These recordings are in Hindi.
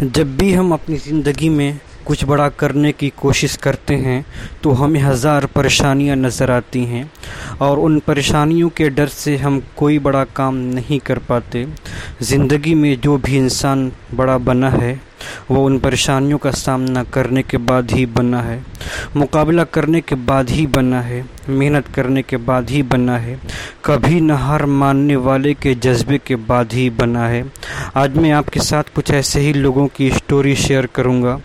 जब भी हम अपनी ज़िंदगी में कुछ बड़ा करने की कोशिश करते हैं तो हमें हज़ार परेशानियाँ नज़र आती हैं और उन परेशानियों के डर से हम कोई बड़ा काम नहीं कर पाते। ज़िंदगी में जो भी इंसान बड़ा बना है, वो उन परेशानियों का सामना करने के बाद ही बना है। मुकाबला करने के बाद ही बना है, मेहनत करने के बाद ही बना है, कभी न हार मानने वाले के जज्बे के बाद ही बना है। आज मैं आपके साथ कुछ ऐसे ही लोगों की स्टोरी शेयर करूँगा,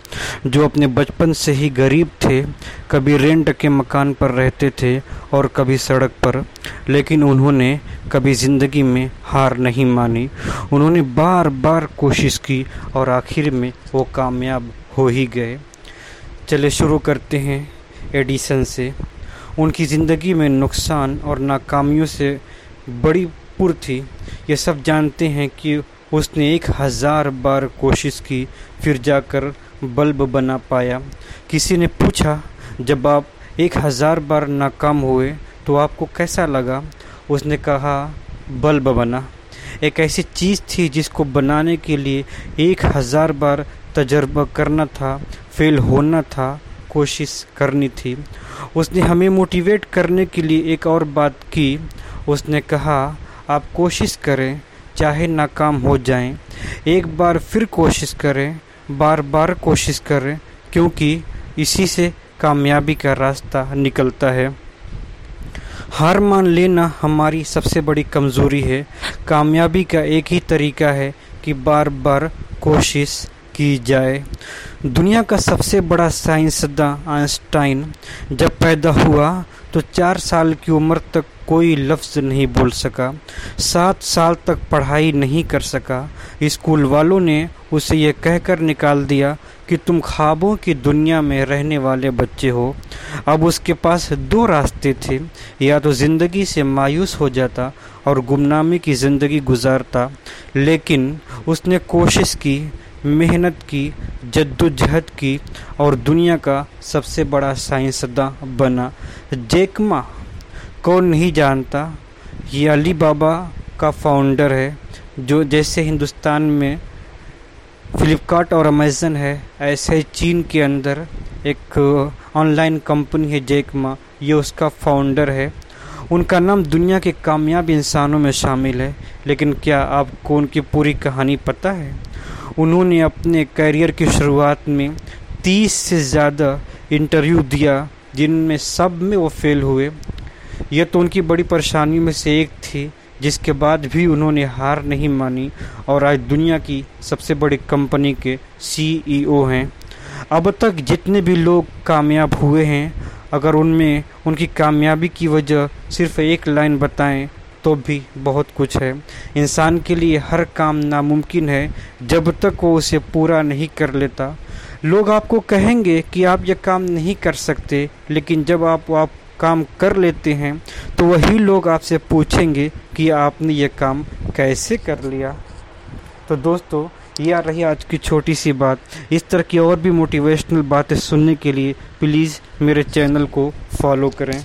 जो अपने बचपन से ही गरीब थे, कभी रेंट के मकान पर रहते थे और कभी सड़क पर, लेकिन उन्होंने कभी ज़िंदगी में हार नहीं मानी। उन्होंने बार बार कोशिश की और आखिर में वो कामयाब हो ही गए। चले शुरू करते हैं एडिसन से। उनकी ज़िंदगी में नुकसान और नाकामियों से बड़ी पुर थी। ये सब जानते हैं कि उसने एक हज़ार बार कोशिश की, फिर जाकर बल्ब बना पाया। किसी ने पूछा, जब आप एक हज़ार बार नाकाम हुए तो आपको कैसा लगा? उसने कहा, बल्ब बना। एक ऐसी चीज़ थी जिसको बनाने के लिए एक हज़ार बार तजर्बा करना था फेल होना था, कोशिश करनी थी। उसने हमें मोटिवेट करने के लिए एक और बात की। उसने कहा, आप कोशिश करें, चाहे नाकाम हो जाएँ। एक बार फिर कोशिश करें बार बार कोशिश करें, क्योंकि इसी से कामयाबी का रास्ता निकलता है। हार मान लेना हमारी सबसे बड़ी कमज़ोरी है। कामयाबी का एक ही तरीका है कि बार बार कोशिश की जाए। दुनिया का सबसे बड़ा साइंसदान आइंस्टाइन जब पैदा हुआ तो चार साल की उम्र तक कोई लफ्ज़ नहीं बोल सका। सात साल तक पढ़ाई नहीं कर सका। स्कूल वालों ने उसे यह कहकर निकाल दिया कि तुम ख्वाबों की दुनिया में रहने वाले बच्चे हो। अब उसके पास दो रास्ते थे। या तो ज़िंदगी से मायूस हो जाता और गुमनामी की ज़िंदगी गुजारता, लेकिन उसने कोशिश की मेहनत की, जद्दोजहद की और दुनिया का सबसे बड़ा साइंसदान बना। जेकमा कौन नहीं जानता, ये अली बाबा का फाउंडर है, जो जैसे हिंदुस्तान में फ्लिपकार्ट और अमेज़न है, ऐसे चीन के अंदर एक ऑनलाइन कंपनी है जेकमा, ये उसका फाउंडर है। उनका नाम दुनिया के कामयाब इंसानों में शामिल है, लेकिन क्या आपको उनकी पूरी कहानी पता है? उन्होंने अपने करियर की शुरुआत में तीस से ज़्यादा इंटरव्यू दिया, जिनमें सब में वो फेल हुए। यह तो उनकी बड़ी परेशानी में से एक थी, जिसके बाद भी उन्होंने हार नहीं मानी और आज दुनिया की सबसे बड़ी कंपनी के सीईओ हैं। अब तक जितने भी लोग कामयाब हुए हैं, अगर उनमें उनकी कामयाबी की वजह सिर्फ़ एक लाइन बताएँ तो भी बहुत कुछ है। इंसान के लिए हर काम नामुमकिन है, जब तक वो उसे पूरा नहीं कर लेता। लोग आपको कहेंगे कि आप यह काम नहीं कर सकते, लेकिन जब आप आप काम कर लेते हैं तो वही लोग आपसे पूछेंगे कि आपने ये काम कैसे कर लिया। तो दोस्तों यह रही आज की छोटी सी बात। इस तरह की और भी मोटिवेशनल बातें सुनने के लिए प्लीज़ मेरे चैनल को फॉलो करें।